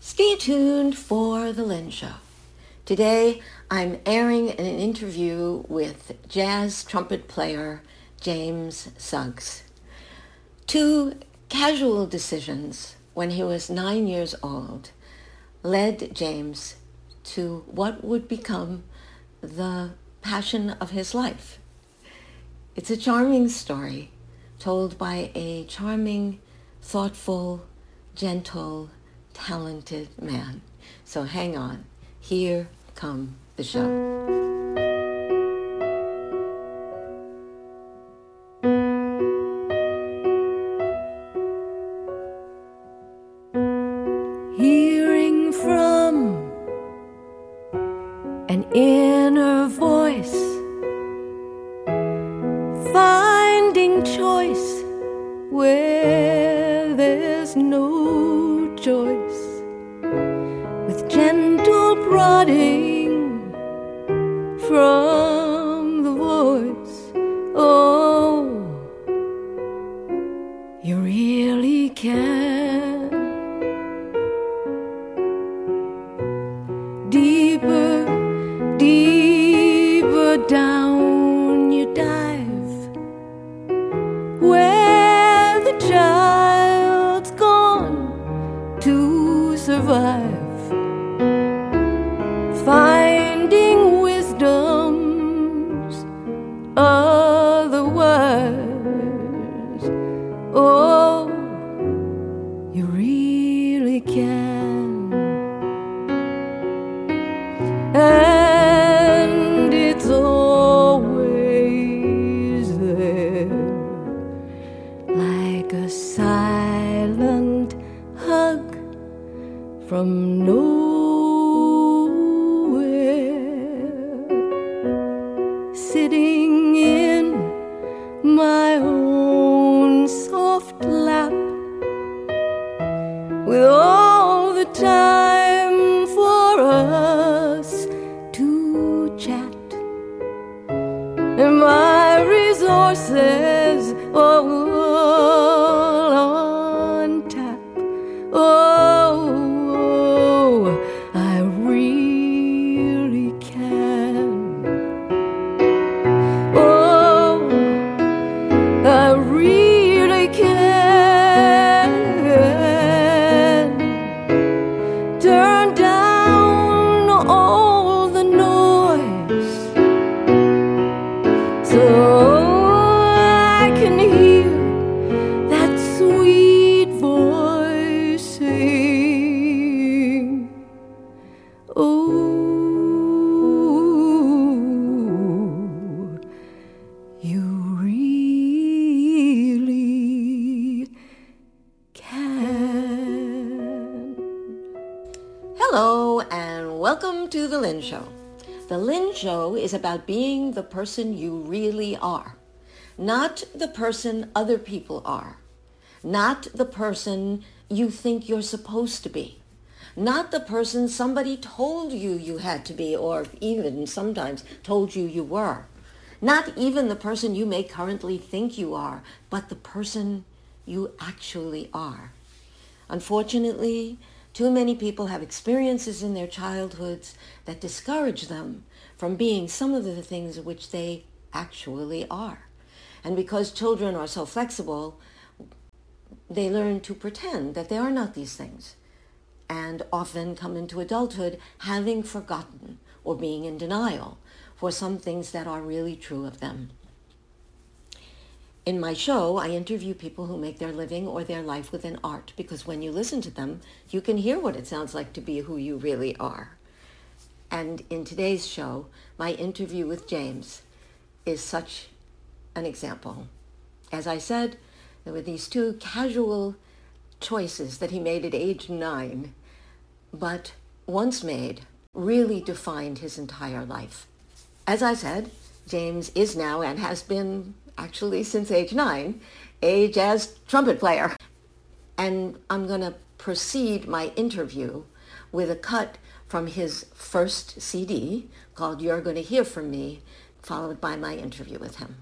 Stay tuned for The Lynn Show. Today, I'm airing an interview with jazz trumpet player James Suggs. Two casual decisions when he was nine years old led James to what would become the passion of his life. It's a charming story told by a charming, thoughtful, gentle, talented man. So hang on. Here come the show. Is about being the person you really are, not the person other people are, not the person you think you're supposed to be, not the person somebody told you you had to be, or even sometimes told you you were, not even the person you may currently think you are, but the person you actually are. Unfortunately, too many people have experiences in their childhoods that discourage them from being some of the things which they actually are. And because children are so flexible, they learn to pretend that they are not these things and often come into adulthood having forgotten or being in denial for some things that are really true of them. In my show, I interview people who make their living or their life within art because when you listen to them, you can hear what it sounds like to be who you really are. And in today's show, my interview with James is such an example. As I said, there were these two casual choices that he made at age nine, but once made, really defined his entire life. As I said, James is now and has been actually since age nine a jazz trumpet player. And I'm going to proceed my interview with a cut from his first CD called You're Going to Hear From Me, followed by my interview with him.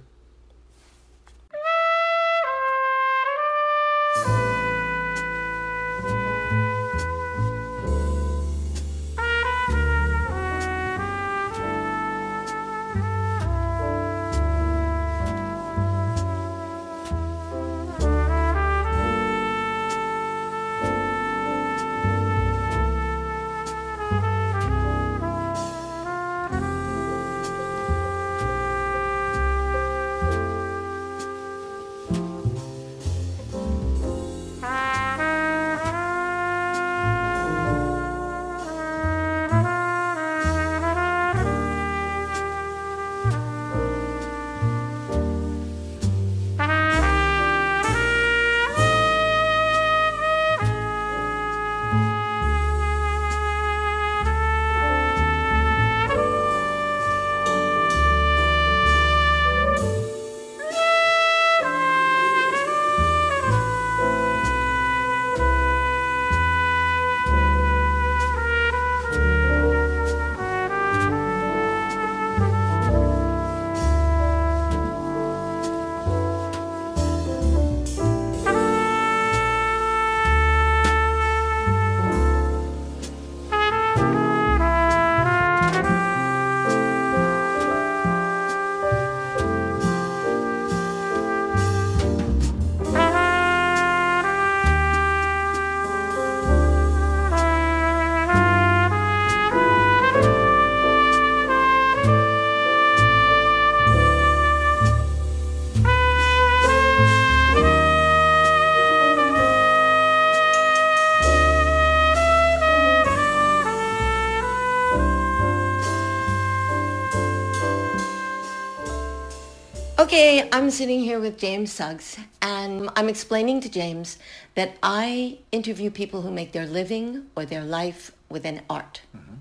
Okay, I'm sitting here with James Suggs, and I'm explaining to James that I interview people who make their living or their life within art. Mm-hmm.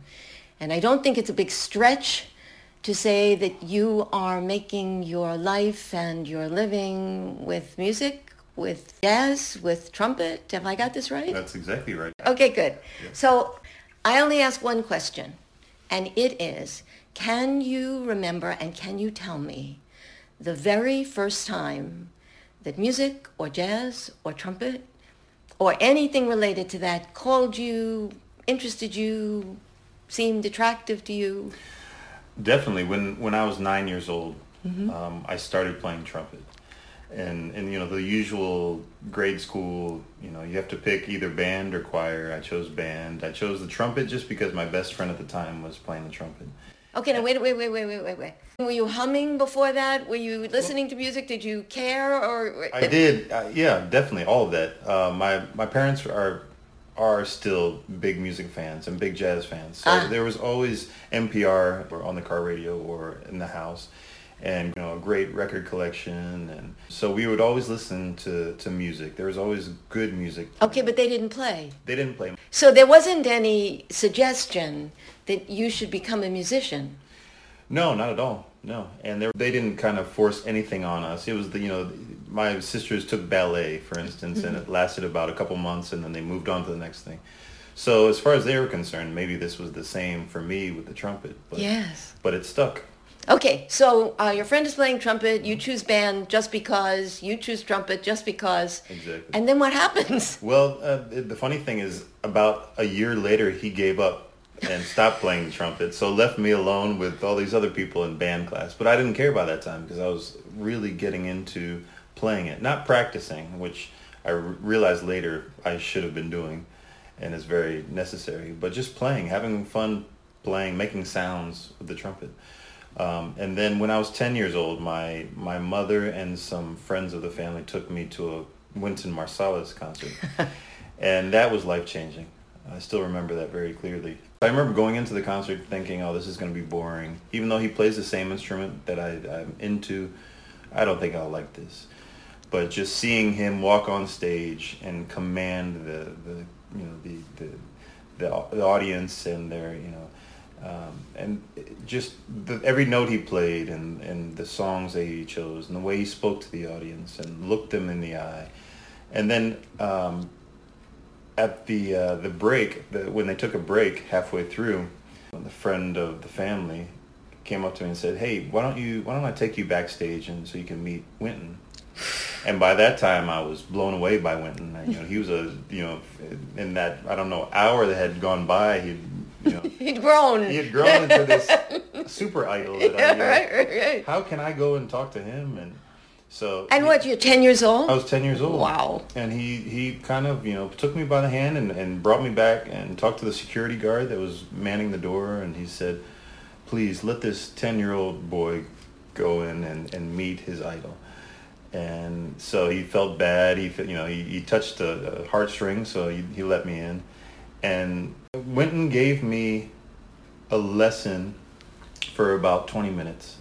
And I don't think it's a big stretch to say that you are making your life and your living with music, with jazz, with trumpet. Have I got this right? That's exactly right. Okay, good. So I only ask one question, and it is, can you remember and can you tell me the very first time that music or jazz or trumpet or anything related to that called you, interested you, seemed attractive to you? Definitely. When when I was nine years old, Mm-hmm. um, I started playing trumpet, and and you know the usual grade school. You know you have to pick either band or choir. I chose band. I chose the trumpet just because my best friend at the time was playing the trumpet. Okay, now wait, wait, wait, wait, wait, wait, wait. Were you humming before that? Were you listening to music? Did you care or? I did. Uh, yeah, definitely all of that. Uh, my my parents are are still big music fans and big jazz fans. So Ah. there was always NPR or on the car radio or in the house, and you know a great record collection, and so we would always listen to to music. There was always good music. Okay, but they didn't play. They didn't play. So there wasn't any suggestion that you should become a musician. No, not at all. No, and they they didn't kind of force anything on us. It was the you know my sisters took ballet, for instance, and it mm-hmm. lasted about a couple months, and then they moved on to the next thing. So as far as they were concerned, maybe this was the same for me with the trumpet. But, Yes. But it stuck. Okay, so uh, your friend is playing trumpet. You choose band just because. You choose trumpet just because. Exactly. And then what happens? Well, uh, the funny thing is, about a year later, he gave up and stopped playing the trumpet, so left me alone with all these other people in band class. But I didn't care by that time because I was really getting into playing it, not practicing, which I r- realized later I should have been doing, and is very necessary. But just playing, having fun playing, making sounds with the trumpet. Um, and then when I was 10 years old, my, my mother and some friends of the family took me to a Wynton Marsalis concert. and that was life-changing. I still remember that very clearly. I remember going into the concert thinking, oh, this is going to be boring. Even though he plays the same instrument that I, I'm into, I don't think I'll like this. But just seeing him walk on stage and command the, the you know, the, the, the, the audience and their, you know, um, and just the, every note he played and, and the songs that he chose and the way he spoke to the audience and looked them in the eye. And then um, at the uh, the break, the, when they took a break halfway through, the friend of the family came up to me and said, "Hey, why don't you why don't I take you backstage and so you can meet Wynton?" And by that time, I was blown away by Wynton. You know, he was a you know in that I don't know hour that had gone by, he you know He'd grown. he had grown into this super idol that I right, right, right. how can I go and talk to him and so And he- what, you're 10 years old? I was 10 years old. Wow. And he, he kind of, you know, took me by the hand and, and brought me back and talked to the security guard that was manning the door. And he said, please let this 10-year-old boy go in and, and meet his idol. And so he felt bad. He, you know, he, he touched a, a heartstring, so he, he let me in. And Wynton gave me a lesson for about 20 minutes.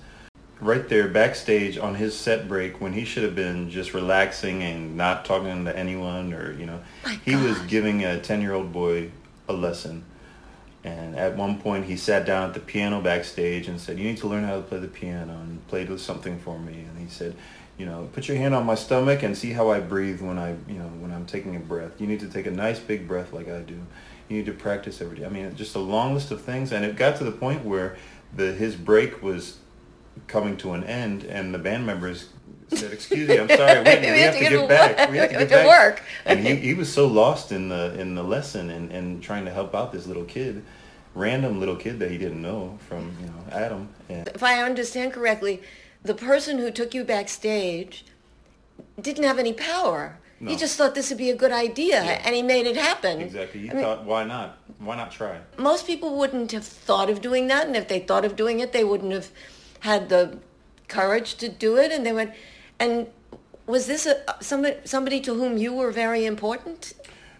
Right there backstage on his set break when he should have been just relaxing and not talking to anyone or you know My he was giving a 10 year old boy a lesson. And at one point he sat down at the piano backstage and said you need to learn how to play the piano and played with something for me. And he said you know put your hand on my stomach and see how i breathe when i you know when i'm taking a breath. You need to take a nice big breath like i do. You need to practice every day. I mean just a long list of things and it got to the point where the his break was coming to an end and the band members said excuse me i'm sorry we, we have to get back. we have to get to back. work. and he, he was so lost in the in the lesson and, and trying to help out this little kid random little kid that he didn't know from you know adam and If I understand correctly, the person who took you backstage didn't have any power. He just thought this would be a good idea, Yeah. and he made it happen. exactly he I mean, why not why not try most people wouldn't have thought of doing that, and if they thought of doing it, they wouldn't have had the courage to do it. And they went, and was this a somebody somebody to whom you were very important?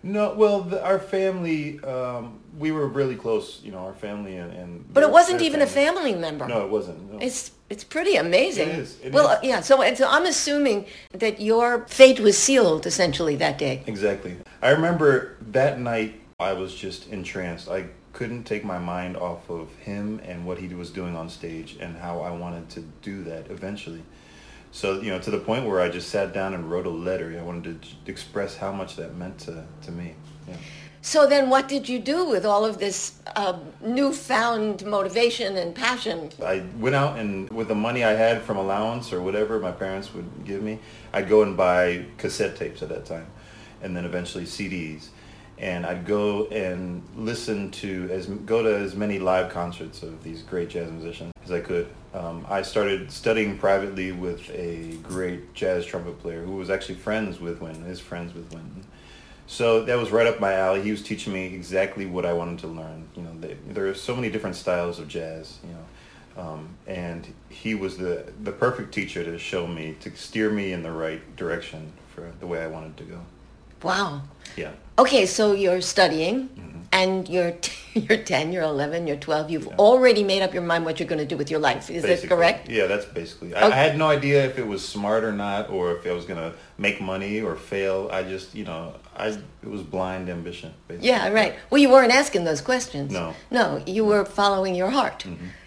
No, well, the, our family, um, we were really close. You know, our family and. and But it wasn't even a family. family member. No, it wasn't. No. It's it's pretty amazing. It is, it well, is. uh, yeah. So, and so I'm assuming that your fate was sealed essentially that day. Exactly. I remember that night I was just entranced. I couldn't take my mind off of him and what he was doing on stage and how I wanted to do that eventually. So, you know, to the point where I just sat down and wrote a letter. I wanted to express how much that meant to, to me. Yeah. So then, what did you do with all of this uh, newfound motivation and passion? I went out and with the money I had from allowance or whatever my parents would give me, I'd go and buy cassette tapes at that time, and then eventually CDs, and I'd go and listen to as go to as many live concerts of these great jazz musicians as I could. Um, I started studying privately with a great jazz trumpet player who was actually friends with Wynton, his friends with Wynton. So that was right up my alley. He was teaching me exactly what I wanted to learn. You know, they, there are so many different styles of jazz. You know, um, and he was the the perfect teacher to show me to steer me in the right direction for the way I wanted to go. Wow. Yeah, Okay, so you're studying, Mm-hmm. and you're you're 10, you're 11, you're 12. You've Yeah. already made up your mind what you're going to do with your life. Is that correct? Yeah, that's basically. I, Okay. I had no idea if it was smart or not, or if I was gonna make money or fail. I just, you know, I it was blind ambition. Basically. Yeah, right. Well, you weren't asking those questions. No. No, you were following your heart.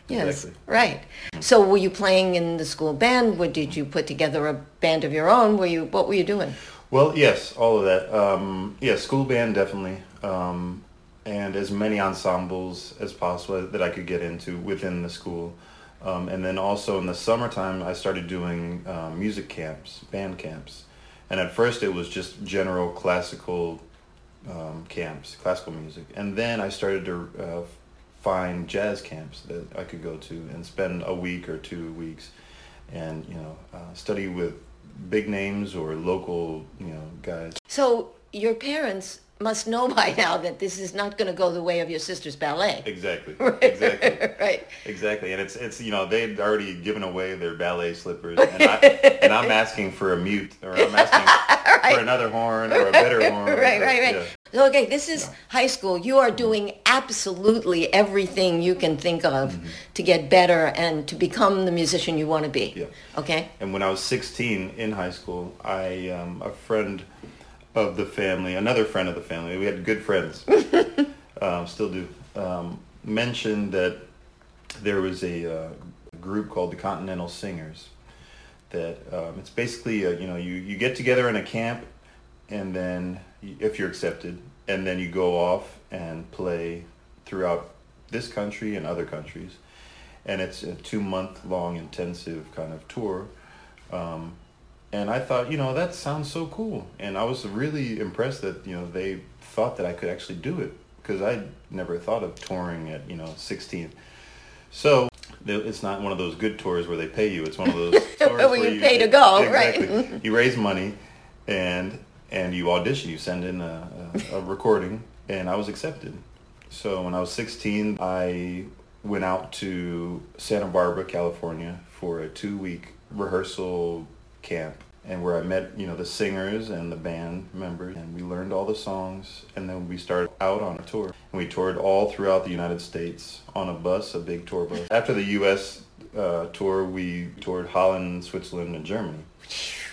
Yes, exactly. right. So were you playing in the school band? What did you put together a band of your own? Were you what were you doing? Well, yes, all of that. Um, yeah, school band definitely, um, and as many ensembles as possible that I could get into within the school. Um, and then also in the summertime, I started doing um, music camps, band camps. And at first, it was just general classical um, camps, classical music. And then I started to uh, find jazz camps that I could go to and spend a week or two weeks, and you know, uh, study with big names or local, you know, guys. So your parents must know by now that this is not going to go the way of your sister's ballet. Exactly. Exactly. right. Exactly. And it's it's you know they'd already given away their ballet slippers, and I and I'm asking for a mute, or I'm asking for another horn or a better horn. Right, right, right. Yeah. So, okay, this is high school. You are doing absolutely everything you can think of to get better and to become the musician you want to be. Mm-hmm. Yeah. Okay? And when I was 16 in high school, I um, a friend of the family, another friend of the family, we had good friends, um, still do, um, mentioned that there was a uh, group called the Continental Singers. That um, it's basically a, you know you, you get together in a camp, and then if you're accepted, and then you go off and play throughout this country and other countries and it's a two month long intensive kind of tour. Um, and I thought, you know, that sounds so cool. And I was really impressed that, you know, they thought that I could actually do it because I never thought of touring at, you know, 16. So it's not one of those good tours where they pay you. It's one of those tours Where you pay to go, right. You raise money and and you audition. You send in a, a, a recording, and I was accepted. So when I was 16, I went out to Santa Barbara, California for a two-week rehearsal camp and where I met, you know, the singers and the band members and we learned all the songs and then we started out on a tour. And we toured all throughout the United States on a bus, a big tour bus. After the US uh, tour, we toured Holland, Switzerland, and Germany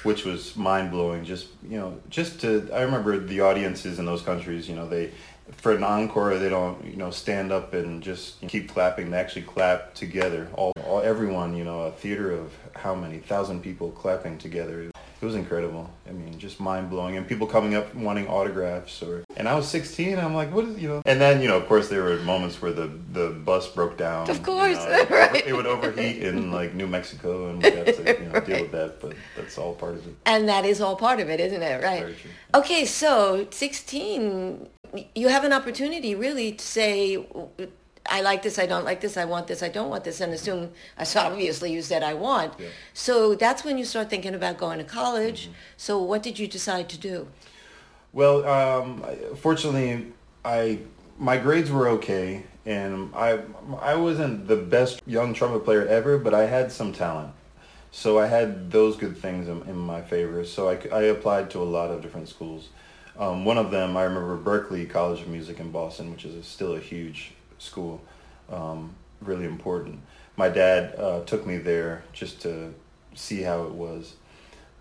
which was mind blowing. Just you know, just to I remember the audiences in those countries. You know, they for an encore they don't you know stand up and just keep clapping. They actually clap together. All, all everyone you know a theater of how many thousand people clapping together. It was incredible. I mean, just mind blowing, and people coming up wanting autographs. Or and I was 16. I'm like, what is you know? And then you know, of course, there were moments where the the bus broke down. Of you course, know, it, right. it would overheat in like New Mexico, and we had to you know, deal with that. But that's all part of it. And that is all part of it, isn't it? Right. Okay, so 16, you have an opportunity really to say, I like this, I don't like this, I want this, I don't want this, and assume, so obviously you said I want. Yeah. So that's when you start thinking about going to college. Mm-hmm. So what did you decide to do? Well, um, fortunately, I my grades were okay, and I I wasn't the best young trumpet player ever, but I had some talent. So I had those good things in, in my favor. So I applied to a lot of different schools. Um, one of them, I remember Berklee College of Music in Boston, which is a, still a huge school, um, really important. My dad uh, took me there just to see how it was.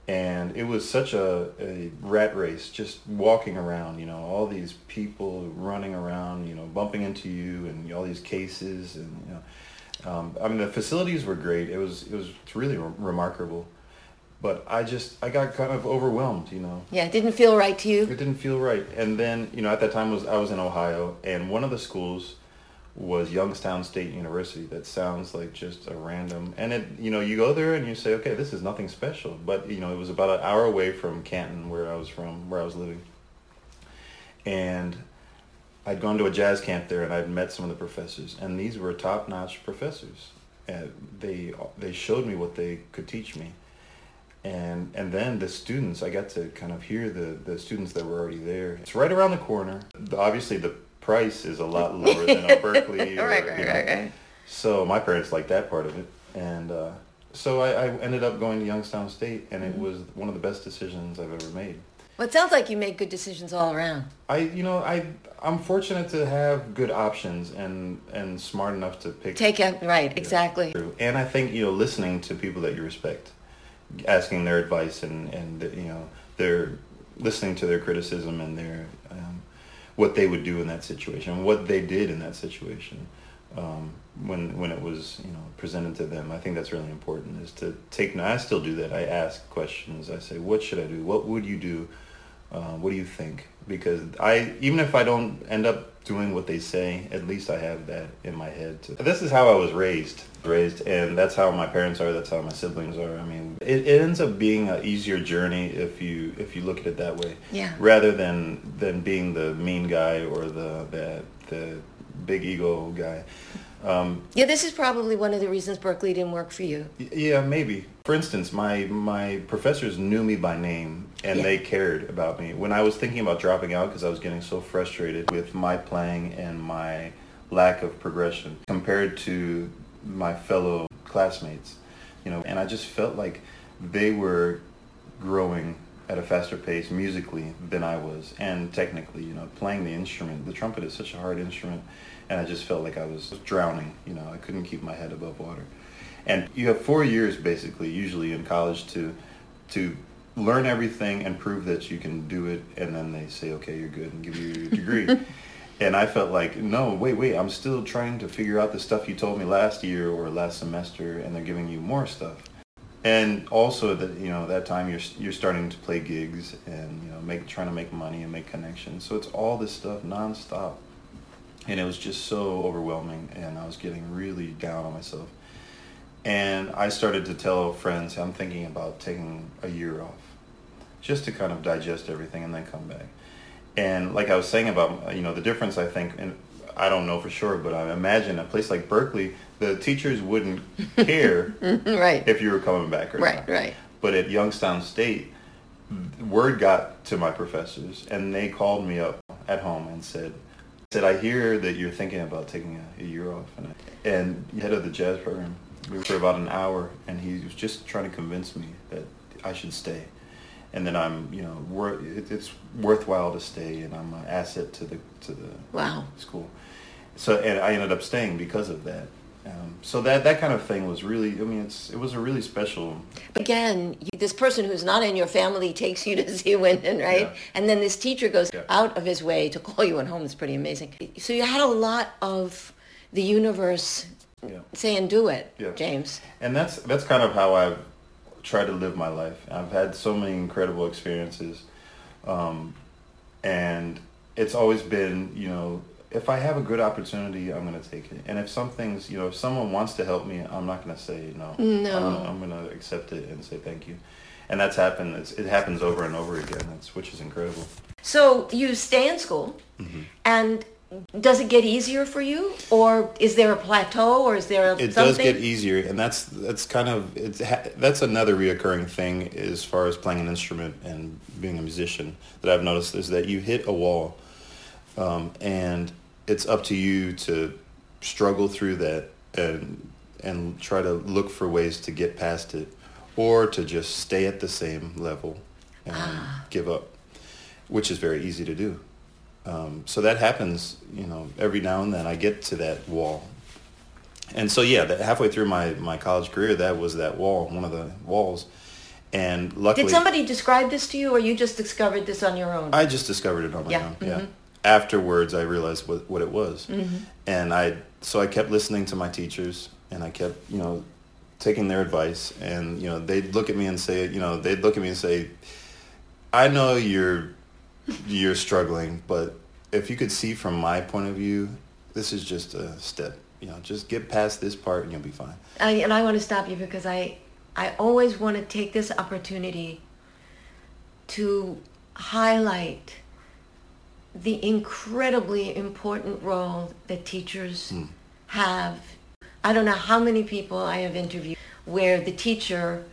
And it was such a, a rat race, just walking around, you know, all these people running around, you know, bumping into you and all these cases and, you know, um, I mean, the facilities were great. It was, it was really re- remarkable but I just I got kind of overwhelmed, you know. Yeah, it didn't feel right to you. It didn't feel right. And then, you know, at that time was I was in Ohio and one of the schools was Youngstown State University. That sounds like just a random and it you know, you go there and you say, Okay, this is nothing special. But you know, it was about an hour away from Canton where I was from, where I was living. And I'd gone to a jazz camp there and I'd met some of the professors and these were top notch professors. And they they showed me what they could teach me and and then the students i got to kind of hear the the students that were already there it's right around the corner obviously the price is a lot lower than a berklee or, right, right, you know. right, right. so my parents liked that part of it and uh, so I, I, ended up going to youngstown state and it mm-hmm. was one of the best decisions i've ever made well, it sounds like you made good decisions all around. I, you know, I, I'm fortunate to have good options and and smart enough to pick. Take it right, exactly. And I think you know, listening to people that you respect asking their advice and and you know they're listening to their criticism and their um, what they would do in that situation, what they did in that situation um, when when it was you know presented to them. I think that's really important is to take. I still do that. I ask questions. I say, what should I do? What would you do? Uh, what do you think? Because I even if I don't end up doing what they say, at least I have that in my head. To, this is how I was raised, raised, and that's how my parents are. That's how my siblings are. I mean, it, it ends up being an easier journey if you if you look at it that way. Yeah. Rather than than being the mean guy or the the the big ego guy. Um, yeah, this is probably one of the reasons Berklee didn't work for you. Yeah, maybe. For instance, my my professors knew me by name and yeah. they cared about me. When I was thinking about dropping out because I was getting so frustrated with my playing and my lack of progression compared to my fellow classmates, you know, and I just felt like they were growing at a faster pace musically than I was and technically, you know, playing the instrument. The trumpet is such a hard instrument and I just felt like I was drowning. You know, I couldn't keep my head above water. And you have four years basically, usually in college, to to learn everything and prove that you can do it, and then they say, okay, you're good, and give you your degree. and I felt like, no, wait, wait, I'm still trying to figure out the stuff you told me last year or last semester, and they're giving you more stuff. And also that you know that time you're you're starting to play gigs and you know make trying to make money and make connections. So it's all this stuff nonstop and it was just so overwhelming and i was getting really down on myself and i started to tell friends i'm thinking about taking a year off just to kind of digest everything and then come back and like i was saying about you know the difference i think and i don't know for sure but i imagine a place like Berklee, the teachers wouldn't care right if you were coming back or right not. right right. but at youngstown state word got to my professors and they called me up at home and said said, I hear that you're thinking about taking a, a year off. And, I, and head of the jazz program, we were for about an hour, and he was just trying to convince me that I should stay. And then I'm, you know, wor- it, it's worthwhile to stay, and I'm an asset to the to the wow. school. So, and I ended up staying because of that. Um, so that that kind of thing was really, I mean, it's it was a really special. Again, you, this person who's not in your family takes you to see Wynton, right? Yeah. And then this teacher goes yeah. out of his way to call you at home. It's pretty amazing. So you had a lot of the universe yeah. saying, "Do it, James." And that's that's kind of how I've tried to live my life. I've had so many incredible experiences, um, and it's always been, you know, if I have a good opportunity, I'm going to take it. And if some things, you know, if someone wants to help me, I'm not going to say no. No. I'm, I'm going to accept it and say thank you. And that's happened. It's, it happens over and over again. That's which is incredible. So you stay in school, mm-hmm. and does it get easier for you, or is there a plateau, or is there a, it something? does get easier, and that's that's kind of it's that's another reoccurring thing as far as playing an instrument and being a musician that I've noticed is that you hit a wall, um, and it's up to you to struggle through that and and try to look for ways to get past it or to just stay at the same level and ah. give up which is very easy to do. Um, so that happens, you know, every now and then I get to that wall. And so yeah, that halfway through my, my college career, that was that wall, one of the walls. And luckily, Did somebody describe this to you, or you just discovered this on your own? I just discovered it on my Yeah, own. Yeah. mhm. Afterwards, I realized what, what it was, Mm-hmm. and I so I kept listening to my teachers, and I kept you know taking their advice, and you know they'd look at me and say, you know they'd look at me and say, I know you're you're struggling, but if you could see from my point of view, this is just a step. You know, just get past this part and you'll be fine. I, and I want to stop you because I, I always want to take this opportunity to highlight the incredibly important role that teachers Hmm. have. I don't know how many people I have interviewed where the teacher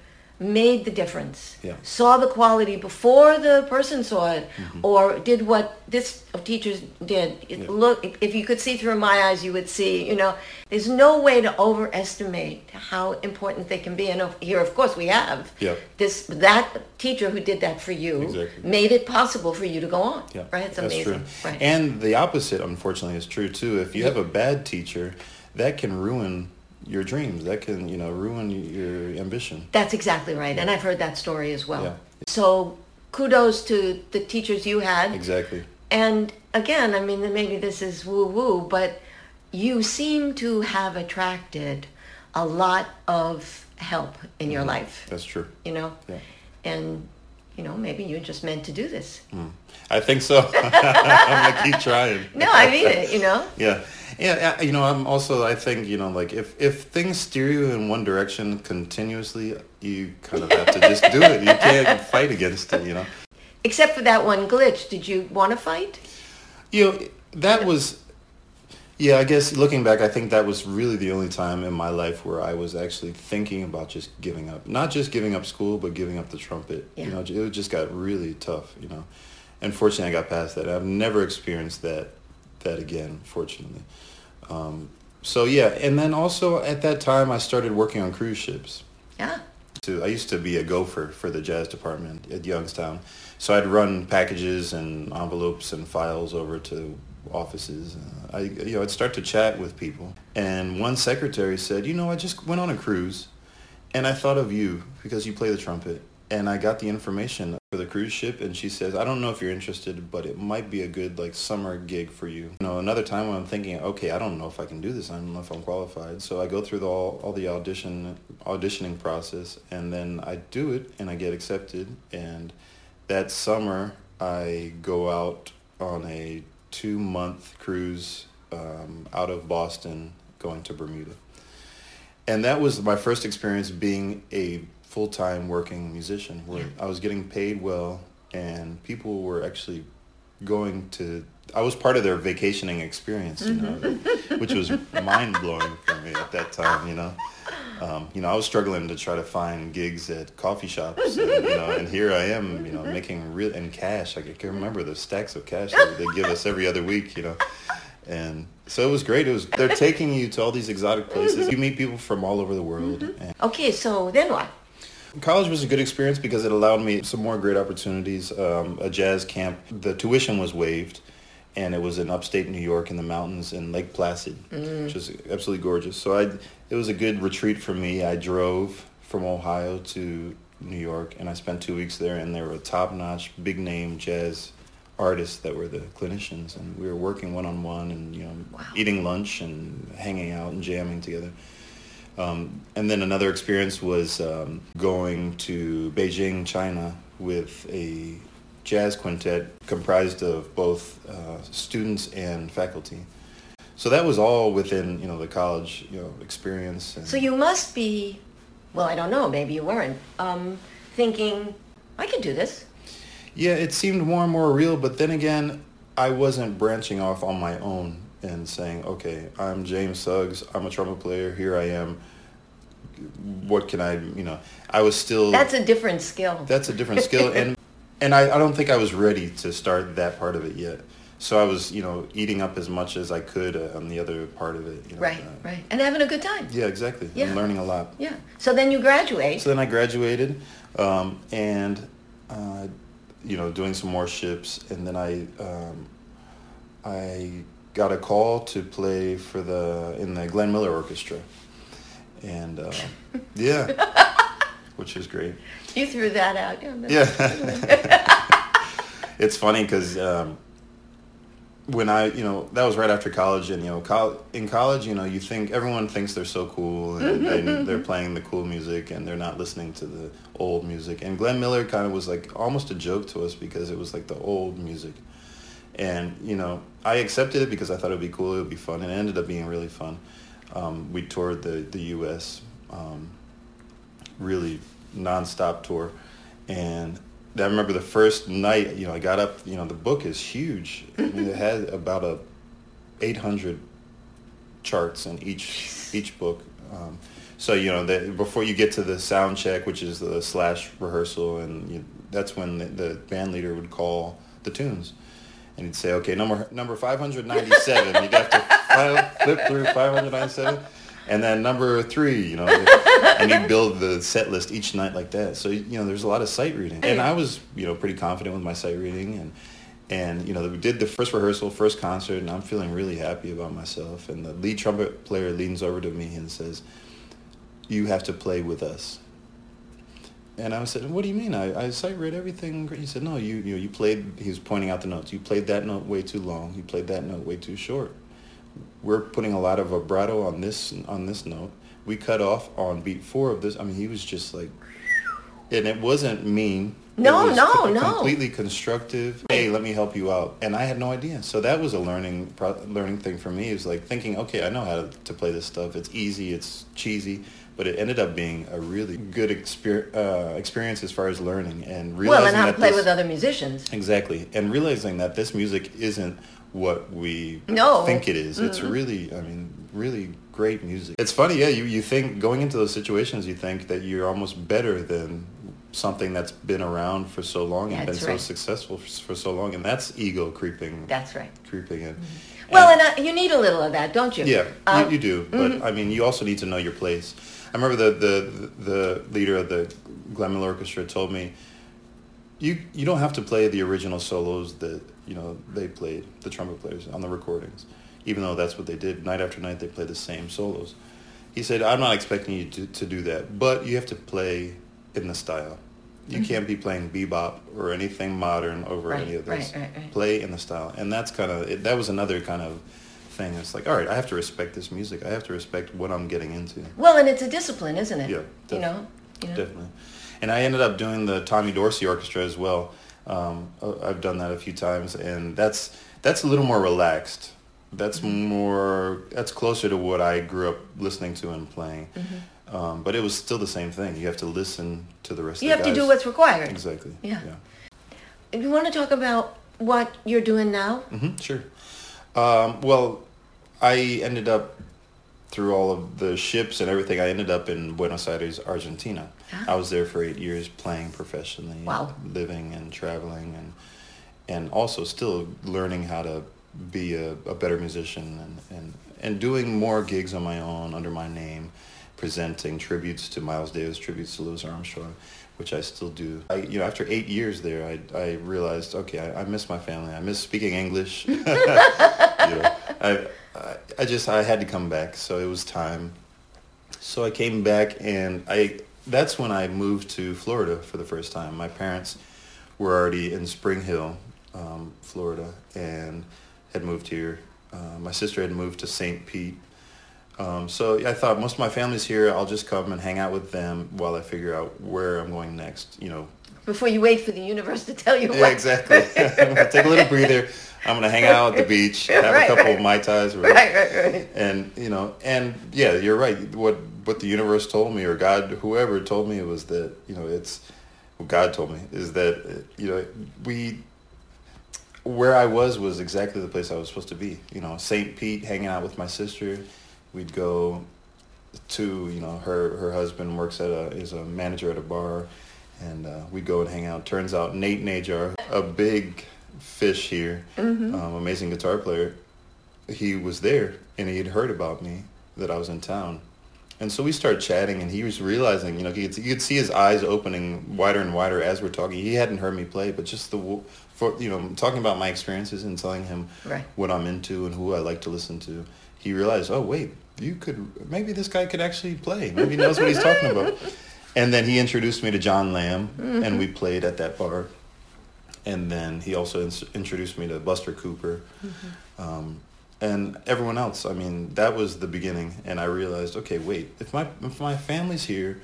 made the difference, Yeah. saw the quality before the person saw it, Mm-hmm. or did what this teachers did. It Yeah. Look, if you could see through my eyes, you would see. You know, there's no way to overestimate how important they can be. And here, of course, we have Yeah. this that teacher who did that for you Exactly. made it possible for you to go on. Yeah, right? It's that's amazing. true. Right. And the opposite, unfortunately, is true too. If you have a bad teacher, that can ruin your dreams. That can, you know, ruin your ambition. That's exactly right. And I've heard that story as well. Yeah. So kudos to the teachers you had. Exactly. And again, I mean, maybe this is woo woo, but you seem to have attracted a lot of help in your mm-hmm. life, That's true. you know? Yeah. And, you know, maybe you're just meant to do this. Mm. I think so. I'm gonna keep trying. No, I mean it, you know? Yeah. Yeah, you know, I'm also, I think, you know, like if, if things steer you in one direction continuously, you kind of have to just do it. You can't fight against it, you know. Except for that one glitch. Did you want to fight? You know, that was, yeah, I guess looking back, I think that was really the only time in my life where I was actually thinking about just giving up. Not just giving up school, but giving up the trumpet. Yeah. You know, it just got really tough, you know. And fortunately, I got past that. I've never experienced that, that again, fortunately. Um, so yeah, and then also at that time, I started working on cruise ships Yeah. I used to be a gopher for the jazz department at Youngstown. So I'd run packages and envelopes and files over to offices. Uh, I you know I'd start to chat with people, and one secretary said, "You know, I just went on a cruise, and I thought of you because you play the trumpet." And I got the information for the cruise ship, and she says, "I don't know if you're interested, but it might be a good like summer gig for you." You know, another time when I'm thinking, "Okay, I don't know if I can do this. I don't know if I'm qualified." So I go through the, all all the audition auditioning process, and then I do it, and I get accepted. And that summer, I go out on a two month cruise um, out of Boston, going to Bermuda. And that was my first experience being a full-time working musician where I was getting paid well and people were actually going to I was part of their vacationing experience, you know, which was mind-blowing for me at that time, you know. Um, you know, I was struggling to try to find gigs at coffee shops, and, you know, and here I am, you know, making real in cash. I can remember the stacks of cash that they give us every other week, you know. And so it was great. It was they're taking you to all these exotic places. You meet people from all over the world. And Okay, so then what? college was a good experience because it allowed me some more great opportunities. Um, a jazz camp. The tuition was waived, and it was in upstate New York in the mountains in Lake Placid, which was absolutely gorgeous. So I, it was a good retreat for me. I drove from Ohio to New York, and I spent two weeks there. And there were top-notch, big-name jazz artists that were the clinicians, and we were working one-on-one, and you know, Wow. eating lunch and hanging out and jamming together. Um, and then another experience was um, going to Beijing, China, with a jazz quintet comprised of both uh, students and faculty. So that was all within you know the college you know experience. And So you must be, well, I don't know, maybe you weren't, um, thinking, I could do this. Yeah, it seemed more and more real, but then again, I wasn't branching off on my own and saying, okay, I'm James Suggs, I'm a trumpet player, here I am. What can I, you know, I was still... That's a different skill. That's a different skill, and and I, I don't think I was ready to start that part of it yet. So I was, you know, eating up as much as I could uh, on the other part of it. You know, right, uh, right. And having a good time. Yeah, exactly. Yeah. I'm learning a lot. Yeah. So then you graduate. So then I graduated, um, and uh, you know, doing some more ships, and then I um, I got a call to play for the in the Glenn Miller Orchestra, and uh, yeah, which is great. You threw that out. Yeah. Yeah. it's funny because um, when I, you know, that was right after college, and you know, col- in college, you know, you think everyone thinks they're so cool, and they, they're playing the cool music, and they're not listening to the old music. And Glenn Miller kind of was like almost a joke to us because it was like the old music, and you know, I accepted it because I thought it would be cool, it would be fun, and it ended up being really fun. Um, we toured the the U.S. Um, really nonstop tour, and I remember the first night. You know, I got up. You know, the book is huge. I mean, it had about a eight hundred charts in each each book. Um, so you know, the, before you get to the sound check, which is the slash rehearsal, and you, that's when the, the band leader would call the tunes, and he'd say, "Okay, number number five hundred ninety seven. You'd have to flip through five hundred ninety seven, and then number three, you know, and you build the set list each night like that. So you know, there's a lot of sight reading, and I was you know pretty confident with my sight reading, and and you know we did the first rehearsal, first concert, and I'm feeling really happy about myself. And the lead trumpet player leans over to me and says, "You have to play with us." And I said, "What do you mean? I, I sight read everything." great." He said, "No, you you know, you played." He was pointing out the notes. You played that note way too long. You played that note way too short. We're putting a lot of vibrato on this on this note. We cut off on beat four of this. I mean, he was just like, and it wasn't mean. No, no, co- no. Completely constructive. Hey, let me help you out. And I had no idea. So that was a learning pro- learning thing for me. It was like thinking, okay, I know how to, to play this stuff. It's easy. It's cheesy. But it ended up being a really good exper- uh, experience as far as learning and realizing Well, and how to that play this- with other musicians. Exactly. And realizing that this music isn't what we No. think it is. It's really, I mean, really great music. It's funny, yeah, you, you think, going into those situations, you think that you're almost better than something that's been around for so long and been That's so successful for, for so long. And that's ego creeping, That's right. creeping in. Well, and uh, you need a little of that, don't you? Yeah, Um, you, you do. But I mean, you also need to know your place. I remember the the the leader of the Glenn Miller Orchestra told me, you you don't have to play the original solos that you know they played the trumpet players on the recordings, even though that's what they did night after night. They played the same solos. He said, I'm not expecting you to, to do that, but you have to play in the style. You can't be playing bebop or anything modern over Right, any of this. right, right, right. Play in the style, and that's kind of that was another kind of thing. It's like, all right, I have to respect this music. I have to respect what I'm getting into. Well, and it's a discipline, isn't it? Yeah, You know? You know? Definitely. And I ended up doing the Tommy Dorsey Orchestra as well. Um, uh, I've done that a few times, and that's that's a little more relaxed. That's Mm-hmm. more that's closer to what I grew up listening to and playing. Mm-hmm. Um, but it was still the same thing. You have to listen to the rest You of have the to do what's required. exactly. Yeah. You want to talk about what you're doing now? hmm sure. Um, well, I ended up through all of the ships and everything. I ended up in Buenos Aires, Argentina. Ah. I was there for eight years, playing professionally, Wow. living and traveling, and and also still learning how to be a, a better musician and, and and doing more gigs on my own under my name, presenting tributes to Miles Davis, tributes to Louis Armstrong, which I still do. I, you know, after eight years there, I, I realized, okay, I, I miss my family. I miss speaking English. you know, I, I, I just, I had to come back. So it was time. So I came back and I, that's when I moved to Florida for the first time. My parents were already in Spring Hill, um, Florida, and had moved here. Uh, my sister had moved to St. Pete. Um, so I thought most of my family's here. I'll just come and hang out with them while I figure out where I'm going next. You know, Before you wait for the universe to tell you yeah, what. exactly. I'm gonna take a little breather. I'm gonna hang out at the beach, have Right, a couple right. of mai tais, Right, right, right. and you know, and yeah, you're right. What what the universe told me, or God, whoever told me, was that you know, it's what God told me is that you know we where I was was exactly the place I was supposed to be. You know, St. Pete, hanging out with my sister. We'd go to you know her her husband works at a is a manager at a bar, and uh, we'd go and hang out. Turns out Nate Najar, a big fish here, um, amazing guitar player, he was there and he had heard about me that I was in town, And so we started chatting, and he was realizing, you know, he could, you could see his eyes opening wider and wider as we're talking. He hadn't heard me play, but just the, for you know, talking about my experiences and telling him Right. what I'm into and who I like to listen to, he realized, oh wait, you could maybe this guy could actually play. Maybe he knows what he's talking about. And then he introduced me to John Lamb, and we played at that bar. And then he also ins- introduced me to Buster Cooper, um, and everyone else. I mean, that was the beginning, and I realized, okay, wait, if my if my family's here,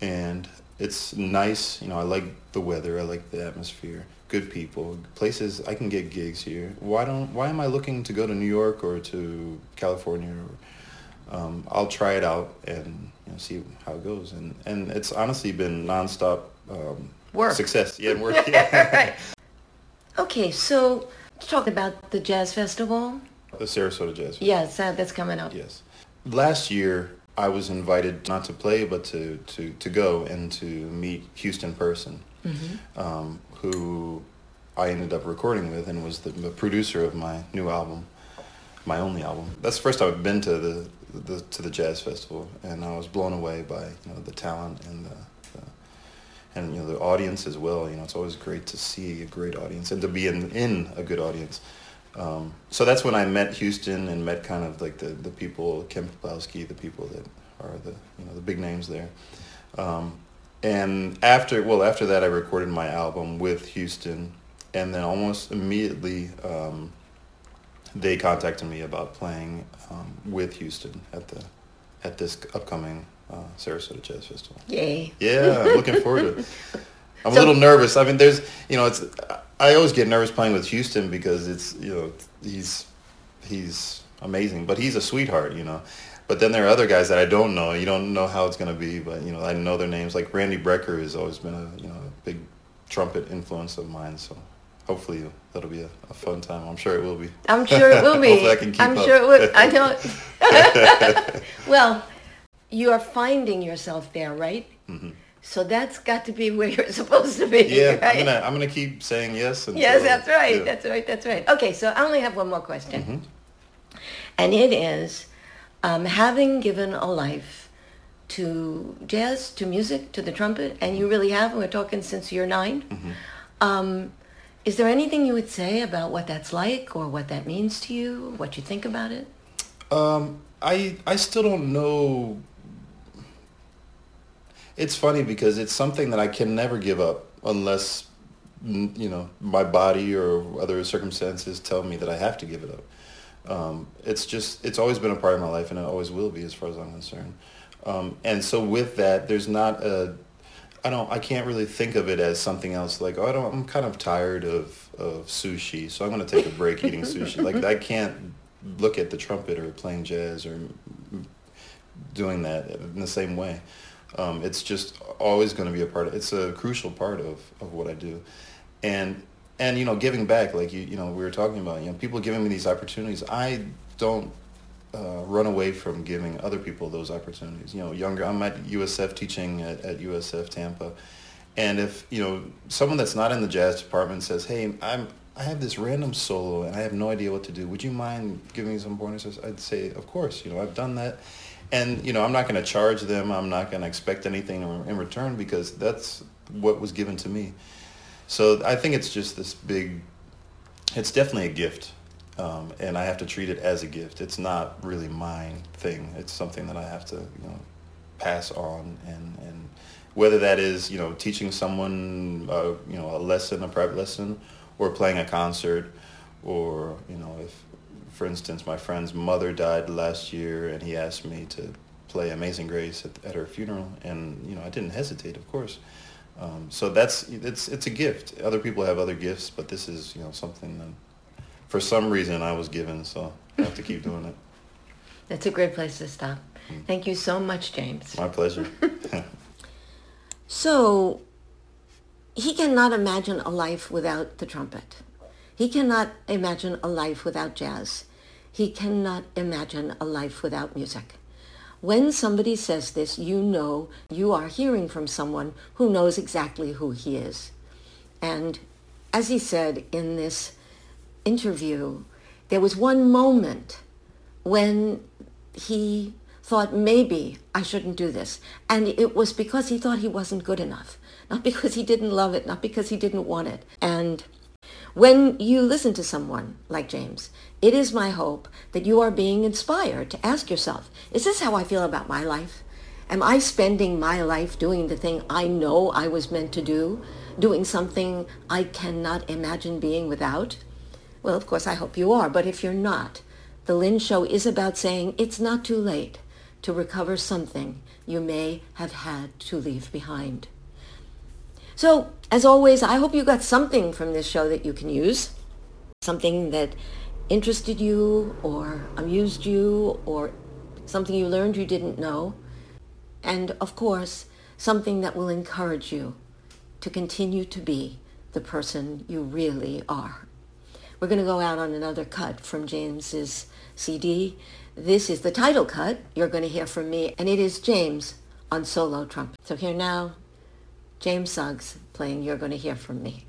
and it's nice, you know, I like the weather, I like the atmosphere, good people, places I can get gigs here. Why don't why am I looking to go to New York or to California? Or, um, I'll try it out and you know, see how it goes. And and it's honestly been nonstop um, Work. success. Yeah, work. Yeah. right. Okay, so let's talk about the jazz festival. The Sarasota Jazz. Festival. Yes, uh, that's coming up. Yes. Last year, I was invited not to play, but to, to, to go and to meet Houston Person, um, who I ended up recording with and was the, the producer of my new album, my only album. That's the first time I've been to the, the to the jazz festival, and I was blown away by you know the talent and the, the and you know the audience as well. You know, it's always great to see a great audience and to be in in a good audience. Um, so that's when I met Houston and met kind of like the, the people, Ken Peplowski, the people that are the you know the big names there. Um, and after well after that I recorded my album with Houston, and then almost immediately um, they contacted me about playing um, with Houston at the at this upcoming uh, Sarasota Jazz Festival. Yay. Yeah, looking forward to it. I'm So- a little nervous. I mean, there's, you know, it's. I always get nervous playing with Houston because it's, you know, he's, he's amazing, but he's a sweetheart, you know. But then there are other guys that I don't know. You don't know how it's gonna be, but you know, I know their names. Like Randy Brecker has always been a, you know, a big trumpet influence of mine. So hopefully that'll be a, a fun time. I'm sure it will be. I'm sure it will be. I can keep I'm up. sure it will. I don't. well, you are finding yourself there, right? Mm-hmm. So that's got to be where you're supposed to be. Mm-hmm. Yeah, right? I'm gonna, I'm gonna keep saying yes. Until, Yes, that's right. yeah. That's right. That's right. Okay, so I only have one more question. Mm-hmm. And it is um, having given a life to jazz, to music, to the trumpet, and you really have, and we're talking since you're 9 Mm-hmm. Um, is there anything you would say about what that's like or what that means to you, what you think about it? Um, I I still don't know. It's funny because it's something that I can never give up unless you know my body or other circumstances tell me that I have to give it up. Um, it's just it's always been a part of my life and it always will be as far as I'm concerned. Um, and so with that, there's not a I don't I can't really think of it as something else like oh I don't I'm kind of tired of of sushi so I'm going to take a break eating sushi like I can't look at the trumpet or playing jazz or doing that in the same way um, it's just always going to be a part of it's a crucial part of, of what I do and and you know giving back like you you know we were talking about you know people giving me these opportunities I don't uh, run away from giving other people those opportunities. You know, younger. I'm at USF teaching at, at USF Tampa, and if you know someone that's not in the jazz department says, "Hey, I'm I have this random solo and I have no idea what to do. Would you mind giving me some pointers?" I'd say, "Of course." You know, I've done that, and you know, I'm not going to charge them. I'm not going to expect anything in return because that's what was given to me. So I think it's just this big. It's definitely a gift um, and I have to treat it as a gift. It's not really mine thing. It's something that I have to, you know, pass on, and and whether that is, you know, teaching someone, uh, you know, a lesson, a private lesson, or playing a concert, or you know, if, for instance, my friend's mother died last year, and he asked me to play Amazing Grace at, at her funeral, and you know, I didn't hesitate, of course. Um, so that's it's it's a gift. Other people have other gifts, but this is you know something that for some reason I was given, so I have to keep doing it. That's a great place to stop. Mm. Thank you so much, James. My pleasure. So he cannot imagine a life without the trumpet. He cannot imagine a life without jazz. He cannot imagine a life without music. When somebody says this, you know you are hearing from someone who knows exactly who he is. And as he said in this interview, there was one moment when he thought maybe I shouldn't do this. And it was because he thought he wasn't good enough, not because he didn't love it, not because he didn't want it. And when you listen to someone like James, it is my hope that you are being inspired to ask yourself, is this how I feel about my life? Am I spending my life doing the thing I know I was meant to do, doing something I cannot imagine being without? Well, of course, I hope you are, but if you're not, the Lynn Show is about saying it's not too late to recover something you may have had to leave behind. So, as always, I hope you got something from this show that you can use, something that interested you or amused you or something you learned you didn't know and of course, something that will encourage you to continue to be the person you really are. We're going to go out on another cut from James's CD. This is the title cut you're going to hear from me, and it is James on solo trumpet. So here now, James Suggs playing You're to Hear From Me.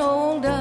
Older.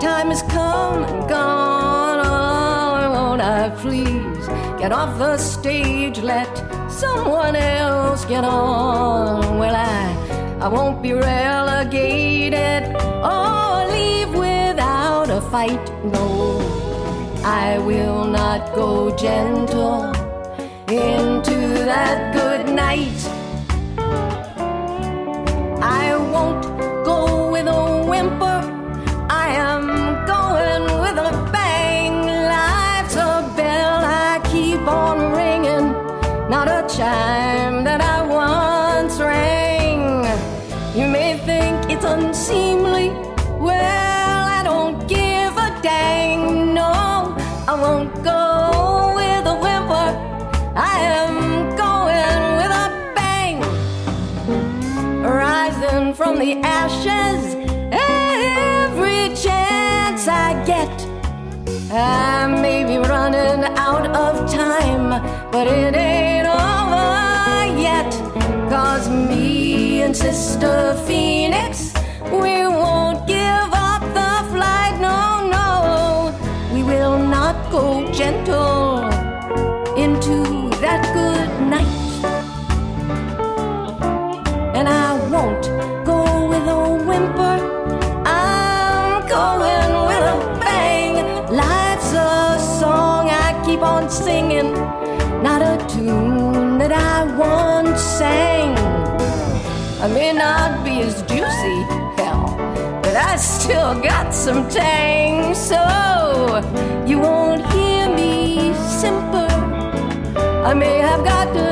time has come and gone. Oh, won't I please get off the stage? Let someone else get on. Well, I, I won't be relegated or leave without a fight. No, I will not go gentle into that good night. the phoenix. still got some tang, so you won't hear me simper. I may have got to